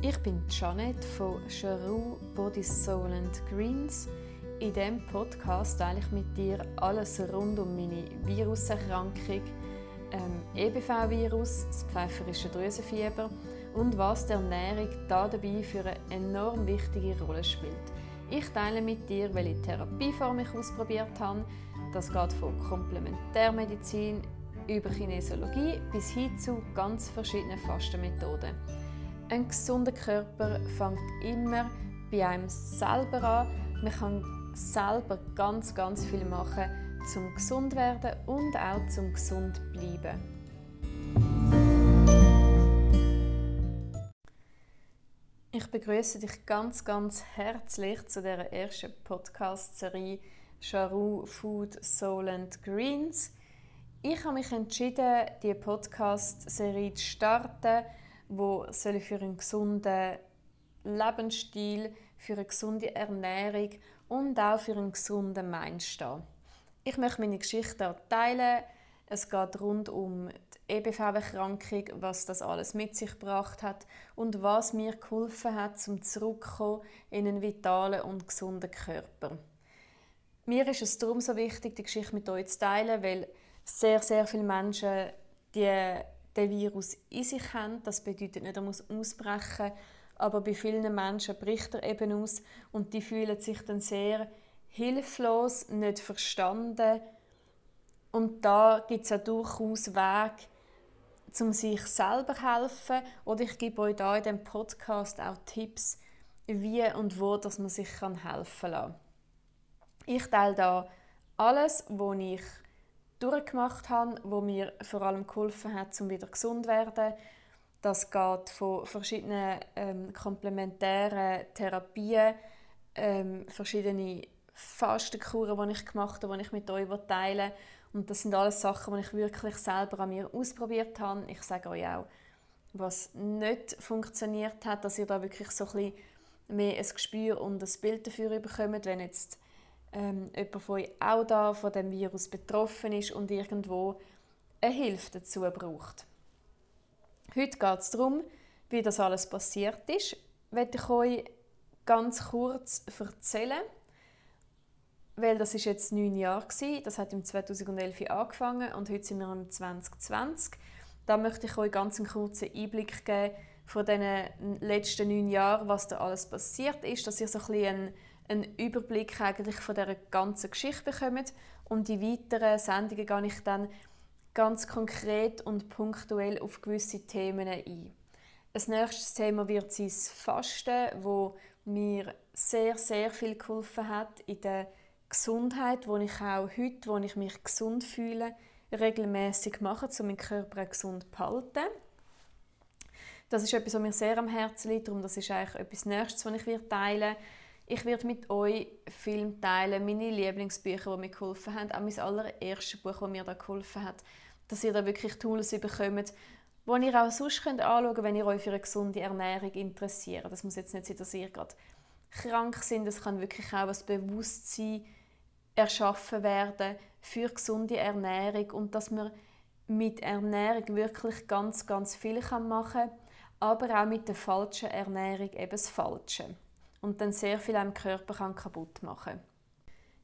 Ich bin Janet von Charu Body Soul and Greens. In diesem Podcast teile ich mit dir alles rund um meine Viruserkrankung, ähm, EBV-Virus, das pfeiferische Drüsenfieber und was die Ernährung da dabei für eine enorm wichtige Rolle spielt. Ich teile mit dir, welche Therapieform ich ausprobiert habe. Das geht von Komplementärmedizin über Kinesiologie bis hin zu ganz verschiedenen Fastenmethoden. Ein gesunder Körper fängt immer bei einem selber an. Man kann selber ganz, ganz viel machen, zum gesund werden und auch zum gesund bleiben. Ich begrüße dich ganz, ganz herzlich zu der ersten Podcast-Serie Charu Food, Soul and Greens. Ich habe mich entschieden, die Podcast-Serie zu starten wo für einen gesunden Lebensstil, für eine gesunde Ernährung und auch für einen gesunden Mind stehen. Ich möchte meine Geschichte teilen. Es geht rund um die EBV-Erkrankung, was das alles mit sich gebracht hat und was mir geholfen hat, zum zurückkommen in einen vitalen und gesunden Körper. Mir ist es darum so wichtig, die Geschichte mit euch zu teilen, weil sehr, sehr viele Menschen die den Virus in sich haben. Das bedeutet nicht, er muss ausbrechen, aber bei vielen Menschen bricht er eben aus und die fühlen sich dann sehr hilflos, nicht verstanden. Und da gibt es ja durchaus Wege, um sich selber zu helfen. Oder ich gebe euch da in dem Podcast auch Tipps, wie und wo dass man sich helfen kann. Ich teile da alles, was ich durchgemacht habe, wo mir vor allem geholfen hat, um wieder gesund zu werden. Das geht von verschiedenen ähm, komplementären Therapien, ähm, verschiedene Fastenkuren, die ich gemacht habe, die ich mit euch teile. Und das sind alles Sachen, die ich wirklich selber an mir ausprobiert habe. Ich sage euch auch, was nicht funktioniert hat, dass ihr da wirklich so ein bisschen mehr ein Gespür und ein Bild dafür bekommt, wenn jetzt ähm, jemand von euch auch da von dem Virus betroffen ist und irgendwo eine Hilfe dazu braucht. Heute geht es darum, wie das alles passiert ist. Werde ich euch ganz kurz erzählen, weil das ist jetzt neun Jahre gewesen. Das hat im 2011 angefangen und heute sind wir im 2020. Da möchte ich euch ganz einen kurzen Einblick geben von den letzten neun Jahren, was da alles passiert ist, dass ihr so ein bisschen einen Überblick eigentlich von der ganzen Geschichte bekommt und die weiteren Sendungen gehe ich dann ganz konkret und punktuell auf gewisse Themen ein. Das nächste Thema wird sein Fasten, wo mir sehr sehr viel geholfen hat in der Gesundheit, wo ich auch heute, wo ich mich gesund fühle, regelmäßig mache, um meinen Körper gesund zu behalten. Das ist etwas, was mir sehr am Herzen liegt, darum das ist eigentlich etwas Nächstes, was ich teilen werde ich werde mit euch Film teilen, meine Lieblingsbücher, die mir geholfen haben, auch mein allererstes Buch, das mir da geholfen hat, dass ihr da wirklich Tools bekommt, die ihr auch sonst könnt anschauen könnt, wenn ihr euch für eine gesunde Ernährung interessiert. Das muss jetzt nicht sein, dass ihr gerade krank seid, es kann wirklich auch ein Bewusstsein erschaffen werden für gesunde Ernährung und dass man mit Ernährung wirklich ganz, ganz viel machen kann, aber auch mit der falschen Ernährung eben das Falsche und dann sehr viel am Körper kann kaputt machen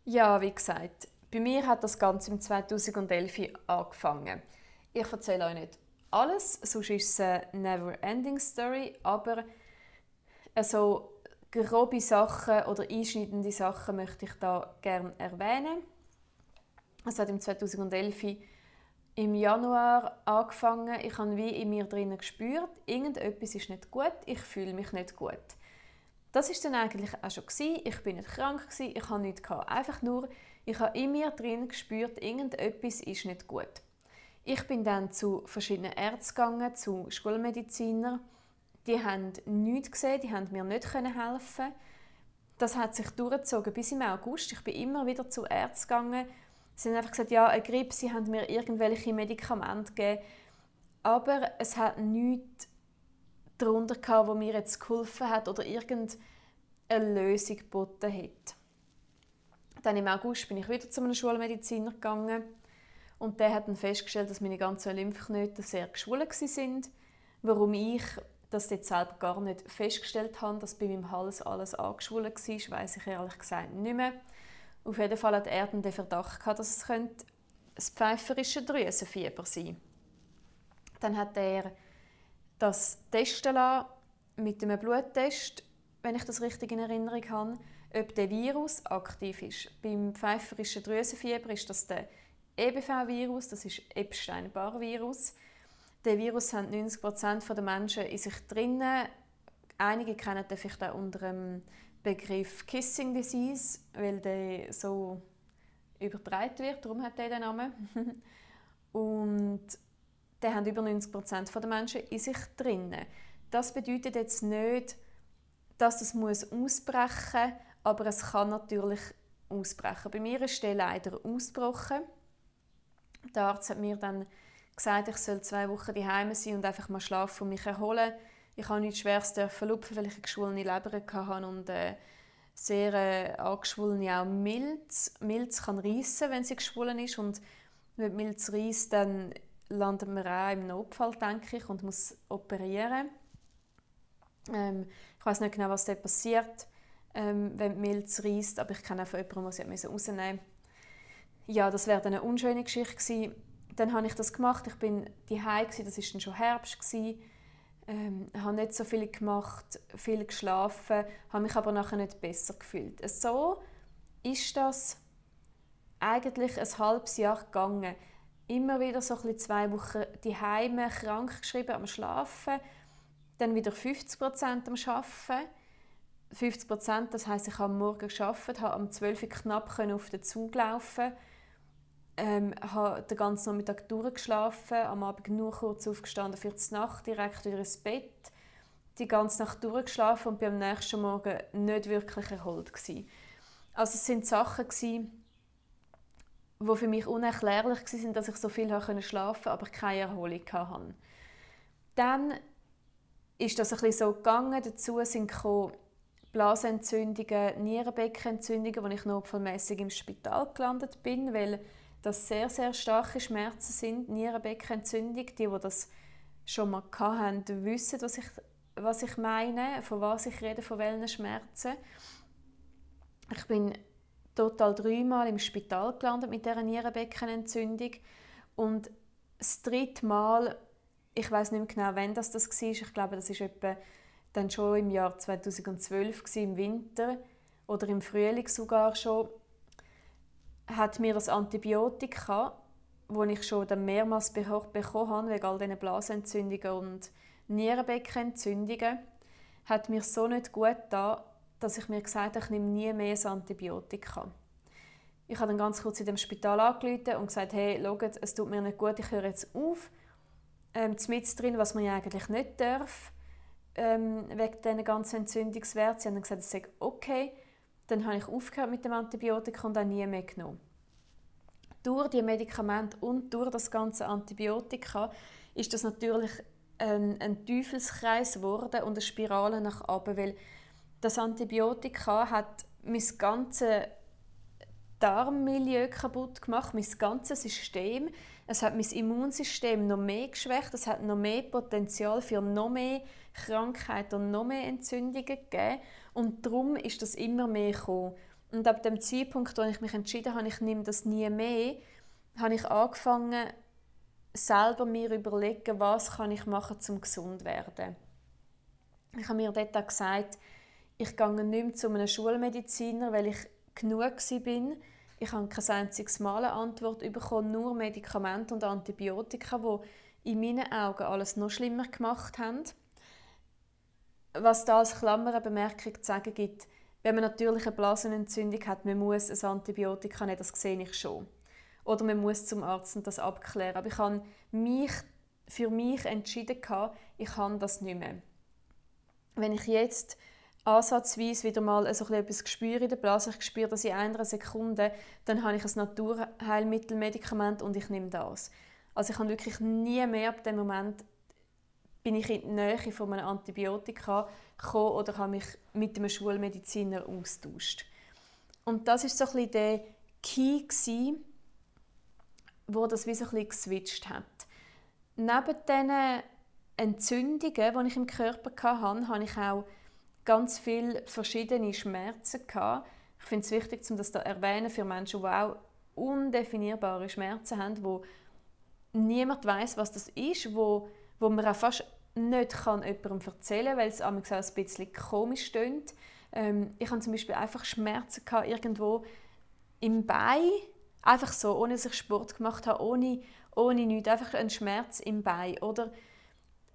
Ja, wie gesagt, bei mir hat das Ganze im 2011 angefangen. Ich erzähle euch nicht alles, sonst ist es eine never-ending Story, aber also grobe Sachen oder einschneidende Sachen möchte ich da gerne erwähnen. Es hat im 2011 im Januar angefangen. Ich habe wie in mir drinnen gespürt, irgendetwas ist nicht gut, ich fühle mich nicht gut. Das ist dann eigentlich auch schon gewesen. Ich bin nicht krank gewesen, ich habe nichts gehabt. Einfach nur, ich habe in mir drin gespürt, irgendetwas ist nicht gut. Ich bin dann zu verschiedenen Ärzten gegangen, zu Schulmedizinern. Die haben nichts gesehen, die haben mir nicht helfen. Das hat sich durchgezogen bis im August. Ich bin immer wieder zu Ärzten gegangen. Sie haben einfach gesagt, ja, eine Grippe, sie haben mir irgendwelche Medikamente gegeben. Aber es hat nichts darunter gehabt, wo mir jetzt geholfen hat oder irgendeine Lösung geboten hat. Dann im August bin ich wieder zu einem Schulmediziner gegangen und der hat dann festgestellt, dass meine ganzen Lymphknoten sehr geschwollen sind. Warum ich das jetzt selber gar nicht festgestellt habe, dass bei meinem Hals alles angeschwollen war, weiß ich ehrlich gesagt nicht mehr. Auf jeden Fall hat er dann den Verdacht gehabt, dass es könnte das pfeiferische Drüsenfieber sein Dann hat er das testen lassen mit einem Bluttest, wenn ich das richtig in Erinnerung habe, ob der Virus aktiv ist. Beim pfeiferischen Drüsenfieber ist das der EBV-Virus, das ist Epstein-Barr-Virus. Der Virus haben 90% der Menschen in sich drinnen. Einige kennen den vielleicht auch unter dem Begriff Kissing Disease, weil der so übertragen wird. Darum hat er den Namen. Und der haben über 90% der Menschen in sich drinnen. Das bedeutet jetzt nicht, dass das muss ausbrechen muss, aber es kann natürlich ausbrechen. Bei mir ist der leider ausgebrochen. Der Arzt hat mir dann gesagt, ich soll zwei Wochen daheim sein und einfach mal schlafen und mich erholen. Ich habe nichts Schweres verlupfen, weil ich eine geschwollene Leber hatte und äh, sehr äh, angeschwollene auch Milz. Milz kann reissen, wenn sie geschwollen ist und wenn Milz reisst, dann landet man auch im Notfall, denke ich, und muss operieren. Ähm, ich weiß nicht genau, was da passiert, ähm, wenn die Milz reisst, aber ich kenne auch von jemandem, der sie rausnehmen. Ja, das wäre eine unschöne Geschichte gewesen dann habe ich das gemacht. Ich bin die das war dann schon Herbst gewesen. Ähm, habe nicht so viel gemacht, viel geschlafen, habe mich aber nachher nicht besser gefühlt. So ist das eigentlich ein halbes Jahr gegangen. Immer wieder so ein zwei Wochen die Heime krank geschrieben am Schlafen, dann wieder 50 Prozent am Schaffen. 50 Prozent, das heißt, ich habe am Morgen geschafft, habe am 12 Uhr knapp auf den Zug laufen ähm, habe den ganzen Nachmittag durchgeschlafen, am Abend nur kurz aufgestanden für die Nacht, direkt wieder ins Bett, die ganze Nacht durchgeschlafen und bin am nächsten Morgen nicht wirklich erholt gewesen. Also es sind Sachen gewesen, die für mich unerklärlich waren, dass ich so viel schlafen konnte, aber keine Erholung hatte. Dann ist das ein so gegangen. Dazu sind Blasenentzündungen, Nierenbeckenentzündungen, wo ich notfallmäßig im Spital gelandet bin, weil das sehr, sehr starke Schmerzen sind, Nierenbeckenentzündung. Die, die das schon mal hatten, wissen, was ich, was ich meine, von was ich rede, von welchen Schmerzen. Ich bin total dreimal im Spital gelandet mit dieser Nierenbeckenentzündung. Und das dritte Mal, ich weiß nicht mehr genau, wann das, das war, ich glaube, das war dann schon im Jahr 2012 im Winter oder im Frühling sogar schon, hat mir das Antibiotika, das ich schon dann mehrmals bekommen habe, wegen all diesen Blasentzündungen und Nierenbeckenentzündungen, hat mir so nicht gut da, dass ich mir gesagt habe, ich nehme nie mehr ein Antibiotika. Ich habe dann ganz kurz in dem Spital angerufen und gesagt, hey, schaut, es tut mir nicht gut, ich höre jetzt auf. Ähm, mit drin, was man ja eigentlich nicht darf, ähm, wegen diesen ganzen Entzündungswerten. Sie haben dann gesagt, es sei okay. Dann habe ich aufgehört mit dem Antibiotika und auch nie mehr genommen. Durch die Medikamente und durch das ganze Antibiotika ist das natürlich ein, ein Teufelskreis geworden und eine Spirale nach oben, weil das Antibiotika hat mein ganzes Darmmilieu kaputt gemacht, mein ganzes System. Es hat mein Immunsystem noch mehr geschwächt, es hat noch mehr Potenzial für noch mehr Krankheiten und noch mehr Entzündungen gegeben. Und darum ist das immer mehr gekommen. Und ab dem Zeitpunkt, wo ich mich entschieden habe, ich nehme das nie mehr, habe ich angefangen, selber mir überlegen, was kann ich machen, um gesund zu werden. Ich habe mir dort auch gesagt, ich gehe nicht mehr zu einem Schulmediziner, weil ich genug war. Ich habe kein einziges Mal eine Antwort bekommen, nur Medikamente und Antibiotika, die in meinen Augen alles noch schlimmer gemacht haben was da als Klammerbemerkung zu sagen gibt, wenn man natürlich eine Blasenentzündung hat, man muss ein Antibiotika nehmen, das sehe ich schon. Oder man muss zum Arzt und das abklären. Aber ich habe mich für mich entschieden, ich kann das nicht mehr. Wenn ich jetzt ansatzweise wieder mal so etwas spüre in der Blase, ich spüre das in einer Sekunde, dann habe ich ein Naturheilmittelmedikament und ich nehme das. Also ich habe wirklich nie mehr ab dem Moment bin ich in die Nähe von einem Antibiotika gekommen oder habe mich mit einem Schulmediziner austauscht. Und das ist so ein bisschen der Key gewesen, wo das wie so ein bisschen geswitcht hat. Neben diesen Entzündungen, die ich im Körper hatte, habe ich auch ganz viele verschiedene Schmerzen gehabt. Ich finde es wichtig, um das zu erwähnen für Menschen, die auch undefinierbare Schmerzen haben, wo niemand weiß, was das ist, wo, wo man auch fast nicht kann jemandem erzählen kann, weil es auch ein bisschen komisch stöhnt. Ähm, ich hatte zum Beispiel einfach Schmerzen gehabt, irgendwo im Bein, einfach so, ohne dass ich Sport gemacht habe, ohne, ohne nichts, einfach ein Schmerz im Bein. Oder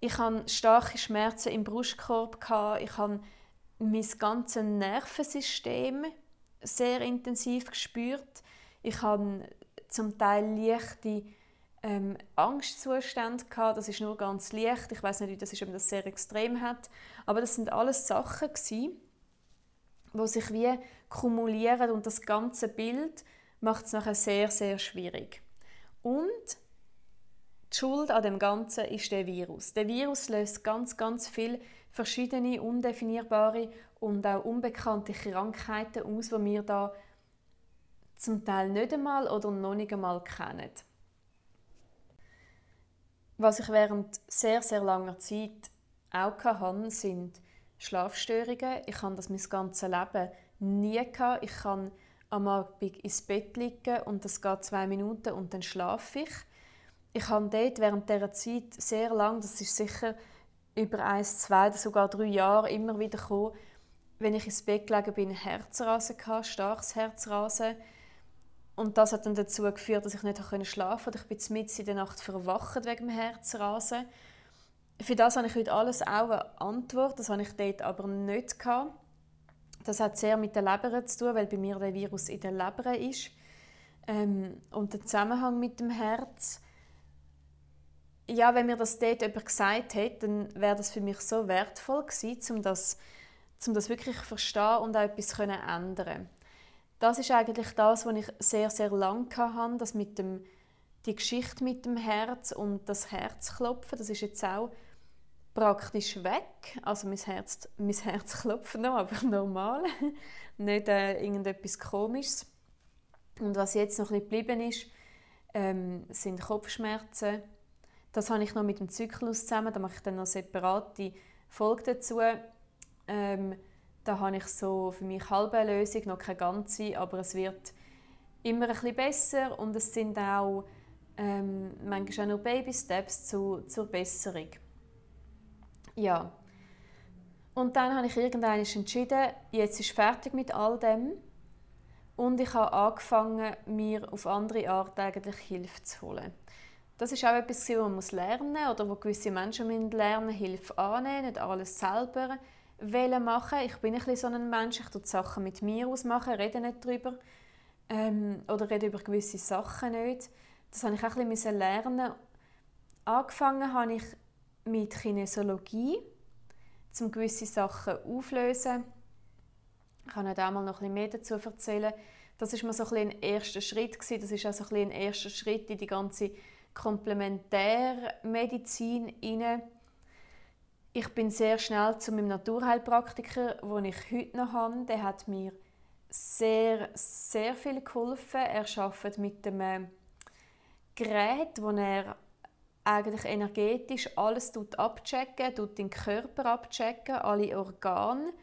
ich hatte starke Schmerzen im Brustkorb, gehabt. ich habe mein ganzes Nervensystem sehr intensiv gespürt. Ich habe zum Teil leichte ähm, Angstzustände gehabt. Das ist nur ganz leicht. Ich weiß nicht, wie das ist, ob das sehr extrem hat. Aber das sind alles Sachen gewesen, wo sich wie kumulieren und das ganze Bild macht es nachher sehr sehr schwierig. Und die Schuld an dem Ganzen ist der Virus. Der Virus löst ganz ganz viele verschiedene undefinierbare und auch unbekannte Krankheiten aus, die wir da zum Teil nicht einmal oder noch nicht einmal kennen. Was ich während sehr, sehr langer Zeit auch hatte, sind Schlafstörungen. Ich habe das mein ganzes Leben nie gehabt. Ich kann am Abend ins Bett liegen und das geht zwei Minuten und dann schlafe ich. Ich habe dort während dieser Zeit sehr lang, das ist sicher über ein, zwei oder sogar drei Jahre immer wieder gekommen, wenn ich ins Bett gelegen bin, Herzrasen gehabt, starkes Herzrasen. Und das hat dann dazu geführt, dass ich nicht schlafen konnte. Ich bin mitten in der Nacht verwacht wegen dem Herzrasen. Für das habe ich heute alles auch eine Antwort. Das habe ich dort aber nicht gehabt. Das hat sehr mit der Leber zu tun, weil bei mir der Virus in der Leber ist. Ähm, und der Zusammenhang mit dem Herz. Ja, wenn mir das dort jemand gesagt hätte, dann wäre das für mich so wertvoll gewesen, um das, um das wirklich zu verstehen und auch etwas zu ändern das ist eigentlich das, was ich sehr, sehr lange hatte, das mit dem, die Geschichte mit dem Herz und das Herzklopfen, das ist jetzt auch praktisch weg. Also mein Herz, mein Herz klopft noch, aber normal, nicht äh, irgendetwas Komisches. Und was jetzt noch ein bisschen geblieben ist, ähm, sind Kopfschmerzen. Das habe ich noch mit dem Zyklus zusammen, da mache ich dann noch separate Folge dazu. Ähm, da habe ich so für mich halbe Lösung, noch keine ganze, aber es wird immer ein besser und es sind auch ähm, manchmal auch nur Baby-Steps zu, zur Besserung. Ja. Und dann habe ich irgendwann entschieden, jetzt ist fertig mit all dem und ich habe angefangen, mir auf andere Art eigentlich Hilfe zu holen. Das ist auch etwas, was man lernen muss oder wo gewisse Menschen lernen Hilfe annehmen, nicht alles selber machen. Ich bin ein bisschen so ein Mensch, ich tue Sachen mit mir ausmachen, rede nicht darüber ähm, oder rede über gewisse Sachen nicht. Das habe ich auch ein bisschen lernen. Angefangen habe ich mit Kinesiologie, um gewisse Sachen auflösen. Ich kann euch auch mal noch ein bisschen mehr dazu erzählen. Das ist mal so ein, ein erster Schritt. Das ist auch so ein, ein erster Schritt in die ganze Komplementärmedizin hinein ich bin sehr schnell zu meinem Naturheilpraktiker, den ich heute noch habe. Der hat mir sehr, sehr viel geholfen. Er arbeitet mit einem Gerät, wo er eigentlich energetisch alles abchecken, tut den Körper abchecken, alle Organe,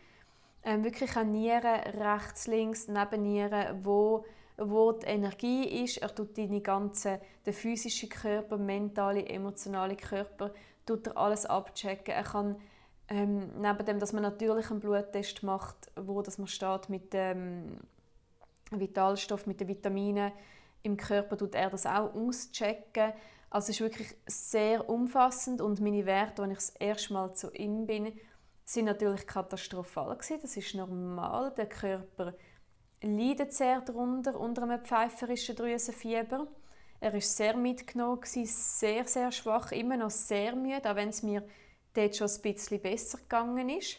ähm, wirklich an Nieren, rechts, links, neben Nieren, wo, wo die Energie ist. Er tut deine ganzen, den physischen Körper, mentale, emotionale Körper tut er alles abchecken. Er kann ähm, neben dem, dass man natürlich einen Bluttest macht, wo das man steht mit dem Vitalstoff, mit den Vitaminen im Körper, tut er das auch auschecken. Also es ist wirklich sehr umfassend und meine Werte, als ich das erste Mal zu ihm bin, sind natürlich katastrophal gewesen. Das ist normal. Der Körper leidet sehr darunter unter einem pfeiferischen Drüsenfieber. Er war sehr mitgenommen, sehr, sehr schwach, immer noch sehr müde, auch wenn es mir dort schon ein bisschen besser gegangen ist.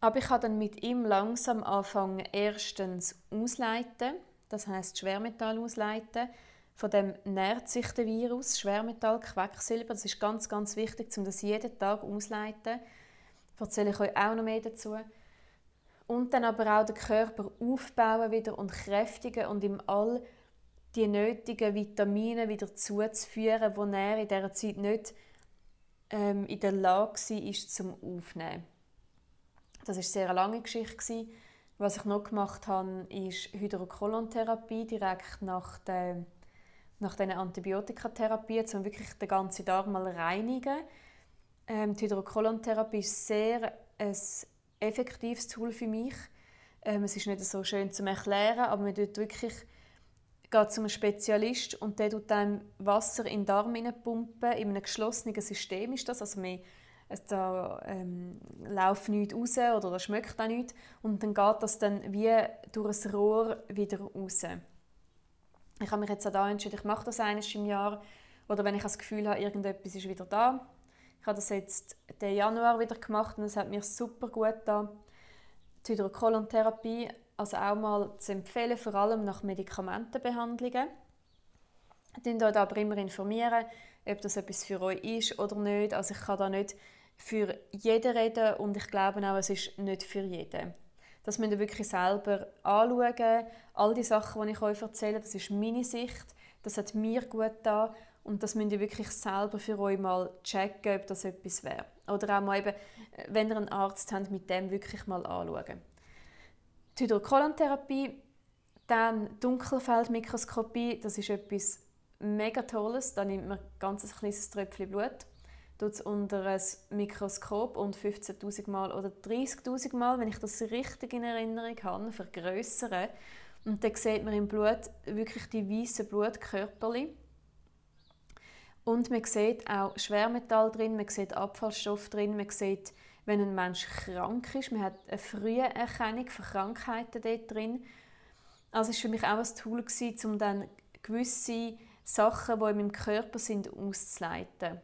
Aber ich habe dann mit ihm langsam angefangen, erstens ausleiten, das heißt Schwermetall ausleiten. Von dem nährt sich der Virus, Schwermetall, Quecksilber. Das ist ganz, ganz wichtig, um das jeden Tag ausleiten. Da erzähle ich euch auch noch mehr dazu. Und dann aber auch den Körper aufbauen wieder und kräftigen und ihm all die nötigen Vitamine wieder zuzuführen, die er in dieser Zeit nicht ähm, in der Lage war, zum Aufnehmen. Das eine sehr lange Geschichte. Was ich noch gemacht habe, ist Hydrokolontherapie direkt nach der nach diesen Antibiotikatherapie, um wirklich den ganzen Darm mal reinigen. Ähm, die Hydrokolontherapie ist sehr ein effektives Tool für mich. Ähm, es ist nicht so schön zu erklären, aber man tut wirklich geht zu einem Spezialist und der tut dann Wasser in den Darm pumpen. In einem geschlossenen System ist das. Also man, da ähm, läuft nichts raus oder da schmeckt auch nichts. Und dann geht das dann wie durch ein Rohr wieder raus. Ich habe mich jetzt auch da entschieden, ich mache das eines im Jahr. Oder wenn ich das Gefühl habe, irgendetwas ist wieder da. Ich habe das jetzt den Januar wieder gemacht und es hat mir super gut getan. Die Hydrokolontherapie also auch mal zu empfehlen, vor allem nach Medikamentenbehandlungen. Informiert euch aber immer informieren, ob das etwas für euch ist oder nicht. Also ich kann da nicht für jeden reden und ich glaube auch, es ist nicht für jeden. Das müsst ihr wirklich selber anschauen. All die Sachen, die ich euch erzähle, das ist meine Sicht. Das hat mir gut getan. Und das müsst ihr wirklich selber für euch mal checken, ob das etwas wäre. Oder auch mal eben, wenn ihr einen Arzt habt, mit dem wirklich mal anschauen die Hydrokolontherapie, dann Dunkelfeldmikroskopie, das ist etwas mega Tolles. Da nimmt man ein ganz kleines Tröpfchen Blut, tut es unter ein Mikroskop und 15.000 Mal oder 30.000 Mal, wenn ich das richtig in Erinnerung habe, vergrößern. Und dann sieht man im Blut wirklich die weißen Blutkörperchen. Und man sieht auch Schwermetall drin, man sieht Abfallstoff drin, man sieht wenn ein Mensch krank ist. Man hat eine frühe Erkennung von Krankheiten dort drin. Also war für mich auch ein Tool, um dann gewisse Sachen, die in meinem Körper sind, auszuleiten.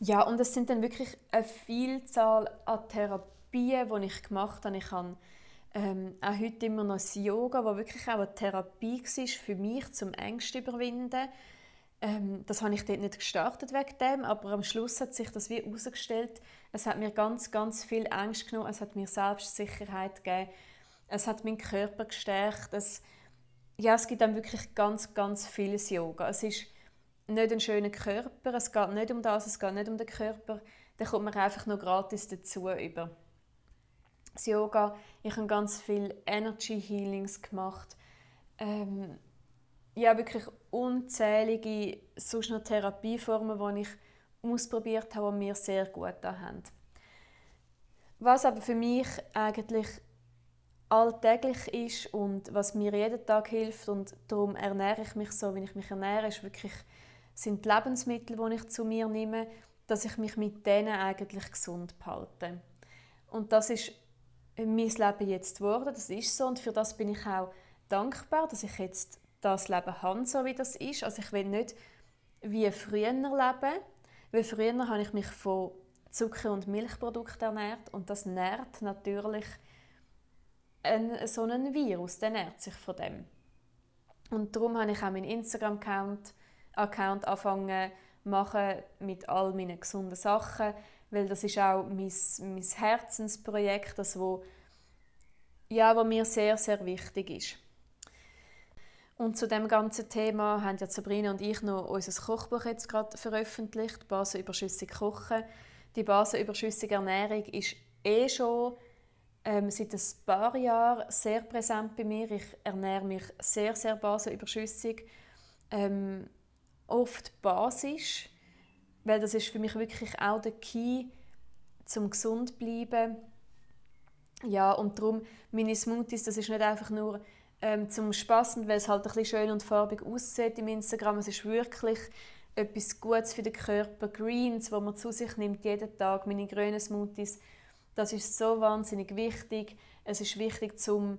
Ja, und es sind dann wirklich eine Vielzahl an Therapien, die ich gemacht habe. Ich habe ähm, auch heute immer noch das Yoga, das wirklich auch eine Therapie war für mich, zum Ängste überwinden. Ähm, das habe ich dort nicht gestartet wegen dem, aber am Schluss hat sich das wie herausgestellt. Es hat mir ganz, ganz viel Angst genommen, es hat mir Selbstsicherheit gegeben, es hat meinen Körper gestärkt. Es, ja, es gibt dann wirklich ganz, ganz vieles Yoga. Es ist nicht ein schöner Körper, es geht nicht um das, es geht nicht um den Körper. Da kommt man einfach nur gratis dazu über. Das Yoga, ich habe ganz viel Energy Healings gemacht. Ähm, ja, wirklich unzählige sonst noch Therapieformen, die ich ausprobiert habe, die mir sehr gut haben. Was aber für mich eigentlich alltäglich ist und was mir jeden Tag hilft und darum ernähre ich mich so, wie ich mich ernähre, ist wirklich, sind die Lebensmittel, die ich zu mir nehme, dass ich mich mit denen eigentlich gesund behalte. Und das ist mein Leben jetzt geworden, das ist so und für das bin ich auch dankbar, dass ich jetzt das Leben habe, so wie das ist. Also ich will nicht wie früher leben, weil früher habe ich mich von Zucker- und Milchprodukten ernährt und das nährt natürlich einen, so einen Virus, der nährt sich von dem. Und darum habe ich auch meinen Instagram-Account Account angefangen machen mit all meinen gesunden Sachen, weil das ist auch mein, mein Herzensprojekt, das wo, ja, wo mir sehr, sehr wichtig ist. Und zu dem ganzen Thema haben ja Sabrina und ich noch unser Kochbuch jetzt gerade veröffentlicht, Basenüberschüssig kochen. Die basenüberschüssige Ernährung ist eh schon ähm, seit ein paar Jahren sehr präsent bei mir. Ich ernähre mich sehr, sehr basenüberschüssig. Ähm, oft basisch, weil das ist für mich wirklich auch der Key zum gesund bleiben. Ja, und darum meine Smoothies, das ist nicht einfach nur ähm, zum Spaß weil es halt ein bisschen schön und farbig aussieht im Instagram. Es ist wirklich etwas Gutes für den Körper. Greens, wo man zu sich nimmt jeden Tag, meine grünen Smoothies, das ist so wahnsinnig wichtig. Es ist wichtig zum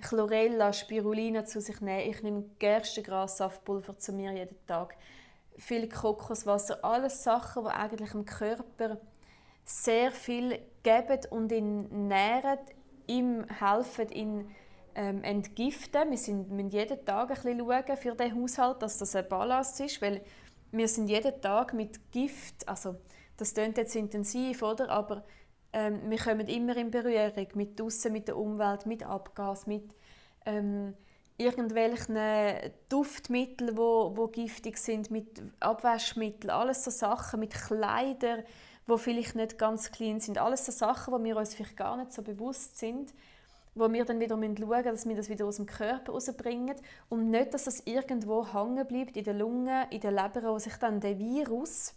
Chlorella, Spirulina zu sich nehmen. Ich nehme Gerstengrassaftpulver zu mir jeden Tag. Viel Kokoswasser, alles Sachen, die eigentlich dem Körper sehr viel geben und ihn nähren, ihm helfen, ihn ähm, entgiften. Wir sind, müssen jeden Tag ein bisschen schauen für den Haushalt, dass das ein Ballast ist, weil wir sind jeden Tag mit Gift, also das klingt jetzt intensiv, oder? aber ähm, wir kommen immer in Berührung mit draussen, mit der Umwelt, mit Abgas, mit ähm, irgendwelchen Duftmitteln, wo, wo giftig sind, mit Abwaschmitteln, alles so Sachen, mit Kleidern, wo vielleicht nicht ganz clean sind, alles so Sachen, wo wir uns vielleicht gar nicht so bewusst sind, wo wir dann wieder schauen müssen, dass wir das wieder aus dem Körper rausbringen und nicht, dass das irgendwo hängen bleibt in der Lunge, in der Leber, wo sich dann der Virus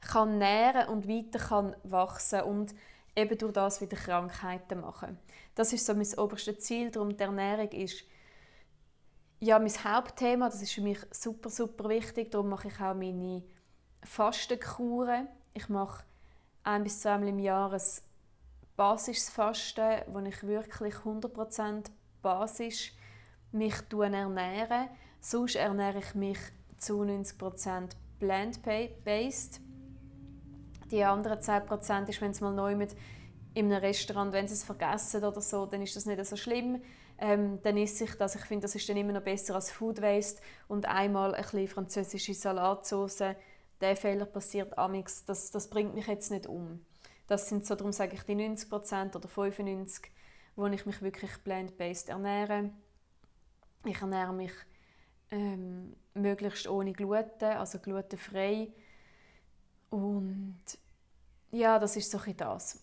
kann nähren und weiter kann wachsen und eben durch das wieder Krankheiten machen. Das ist so mein oberstes Ziel, darum die Ernährung ist ja mein Hauptthema, das ist für mich super, super wichtig, darum mache ich auch meine Fastenkuren. Ich mache ein bis zweimal im Jahr ein basisches Fasten, wo ich wirklich 100% basisch mich ernähre. Sonst ernähre ich mich zu 90% plant-based die anderen 10% ist, wenn es mal neu mit in einem Restaurant, wenn sie es vergessen oder so, dann ist das nicht so schlimm. Ähm, dann ist sich das. Ich finde, das ist dann immer noch besser als Food Waste und einmal ein bisschen französische Salatsauce. Der Fehler passiert amix. Das, das bringt mich jetzt nicht um. Das sind so, darum sage ich die 90% oder 95%, wo ich mich wirklich plant-based ernähre. Ich ernähre mich ähm, möglichst ohne Gluten, also glutenfrei. Und ja, das ist so ein das.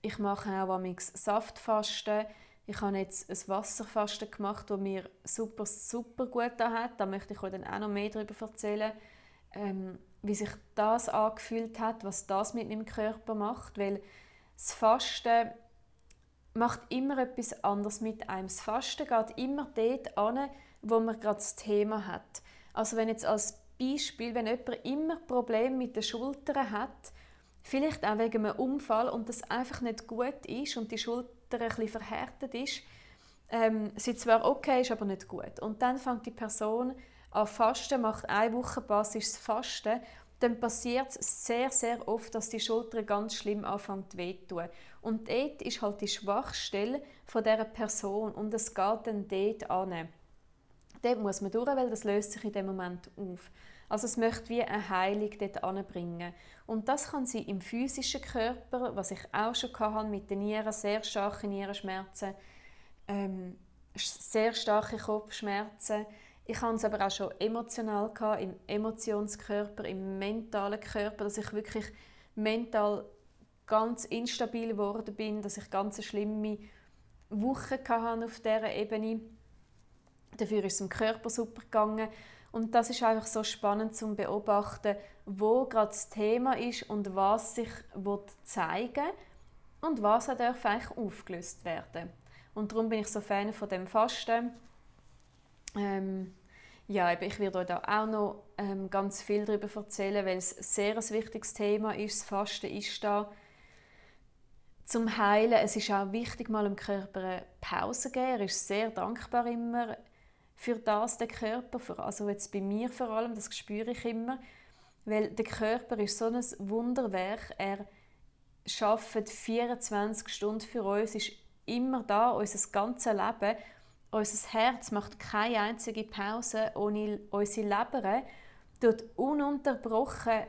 Ich mache auch amix Saftfasten. Ich habe jetzt ein Wasserfasten gemacht, das mir super, super gut hat. Da möchte ich euch dann auch noch mehr darüber erzählen, ähm, wie sich das angefühlt hat, was das mit meinem Körper macht. Weil das Fasten macht immer etwas anderes mit einem. Das Fasten geht immer dort an, wo man gerade das Thema hat. Also wenn jetzt als Beispiel, wenn jemand immer Probleme mit den Schultern hat, vielleicht auch wegen einem Unfall und das einfach nicht gut ist und die Schulter ein verhärtet ist, ähm, sie zwar okay ist, aber nicht gut. Und dann fängt die Person an Fasten, macht eine Woche basisches Fasten, dann passiert es sehr, sehr oft, dass die Schulter ganz schlimm anfängt zu wehtun. Und dort ist halt die Schwachstelle von dieser Person und es geht dann dort an. Dort muss man durch, weil das löst sich in dem Moment auf. Also es möchte wie eine Heilung dort anbringen. Und das kann sie im physischen Körper, was ich auch schon hatte, mit den Nieren, sehr starke Nierenschmerzen, ähm, sehr starke Kopfschmerzen. Ich hatte es aber auch schon emotional gehabt, im Emotionskörper, im mentalen Körper, dass ich wirklich mental ganz instabil geworden bin, dass ich ganz schlimme Wochen hatte auf dieser Ebene. Dafür ist es im Körper super gegangen. Und das ist einfach so spannend zu beobachten, wo gerade das Thema ist und was sich zeigen will und was auch eigentlich aufgelöst werden. Und darum bin ich so Fan von dem Fasten. Ähm, ja, ich werde euch da auch noch ähm, ganz viel darüber erzählen, weil es ein sehr ein wichtiges Thema ist. Das Fasten ist da zum Heilen. Es ist auch wichtig, mal im Körper eine Pause zu geben. Er ist sehr dankbar immer für das, der Körper, also jetzt bei mir vor allem, das spüre ich immer, weil der Körper ist so ein Wunderwerk, er schafft 24 Stunden für uns, ist immer da, unser ganzes Leben. Unser Herz macht keine einzige Pause ohne unsere Leber, dort ununterbrochen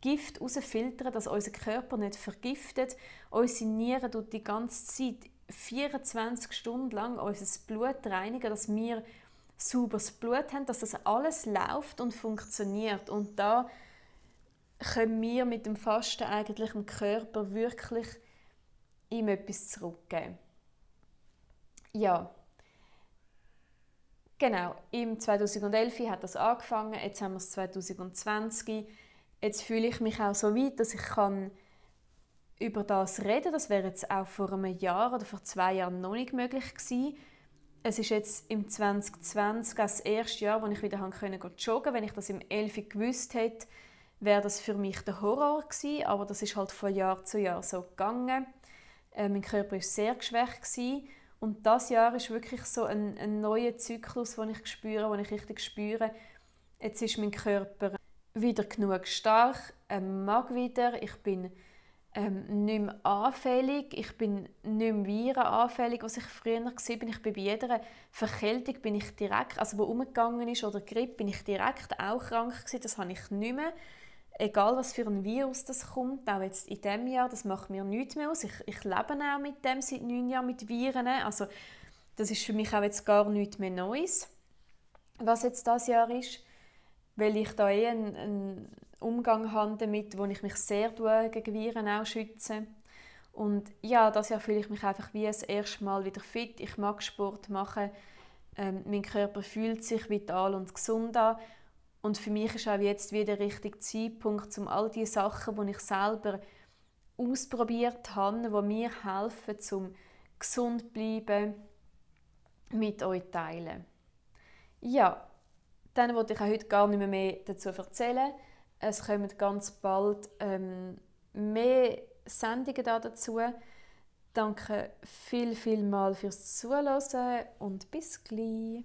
Gift herausfiltern, dass unser Körper nicht vergiftet. Unsere Nieren tut die ganze Zeit 24 Stunden lang unser Blut reinigen, dass wir sauberes Blut haben, dass das alles läuft und funktioniert. Und da können wir mit dem Fasten eigentlich dem Körper wirklich ihm etwas zurückgeben. Ja, genau. Im 2011 hat das angefangen, jetzt haben wir es 2020. Jetzt fühle ich mich auch so weit, dass ich kann über das reden. Das wäre jetzt auch vor einem Jahr oder vor zwei Jahren noch nicht möglich gewesen es ist jetzt im 2020 das erste Jahr, wo ich wieder joggen konnte. Wenn ich das im 11 gewusst hätte, wäre das für mich der Horror gewesen. Aber das ist halt von Jahr zu Jahr so gegangen. Äh, mein Körper war sehr geschwächt. Gewesen. Und das Jahr ist wirklich so ein, ein neuer Zyklus, den ich spüre, den ich richtig spüre. Jetzt ist mein Körper wieder genug stark, er mag wieder, ich bin ähm, nicht mehr anfällig, ich bin nicht mehr virenanfällig, was ich früher war. Ich bin bei jeder Verkältung bin ich direkt, also wo umgegangen ist oder Grippe, bin ich direkt auch krank gewesen. Das habe ich nicht mehr. Egal was für ein Virus das kommt, auch jetzt in diesem Jahr, das macht mir nichts mehr aus. Ich, ich lebe auch mit dem seit neun Jahren, mit Viren. Also Das ist für mich auch jetzt gar nichts mehr Neues, was jetzt das Jahr ist, weil ich da eh einen, einen Umgang habe damit, wo ich mich sehr gegen Viren auch schütze. Und ja, das Jahr fühle ich mich einfach wie das erste Mal wieder fit. Ich mag Sport machen. Ähm, mein Körper fühlt sich vital und gesund an. Und für mich ist auch jetzt wieder der richtige Zeitpunkt, um all die Sachen, die ich selber ausprobiert habe, die mir helfen, zum gesund zu bleiben, mit euch teilen. Ja, dann wollte ich auch heute gar nicht mehr, mehr dazu erzählen. Es kommen ganz bald ähm, mehr Sendungen dazu. Danke viel, viel mal fürs Zuhören und bis gleich.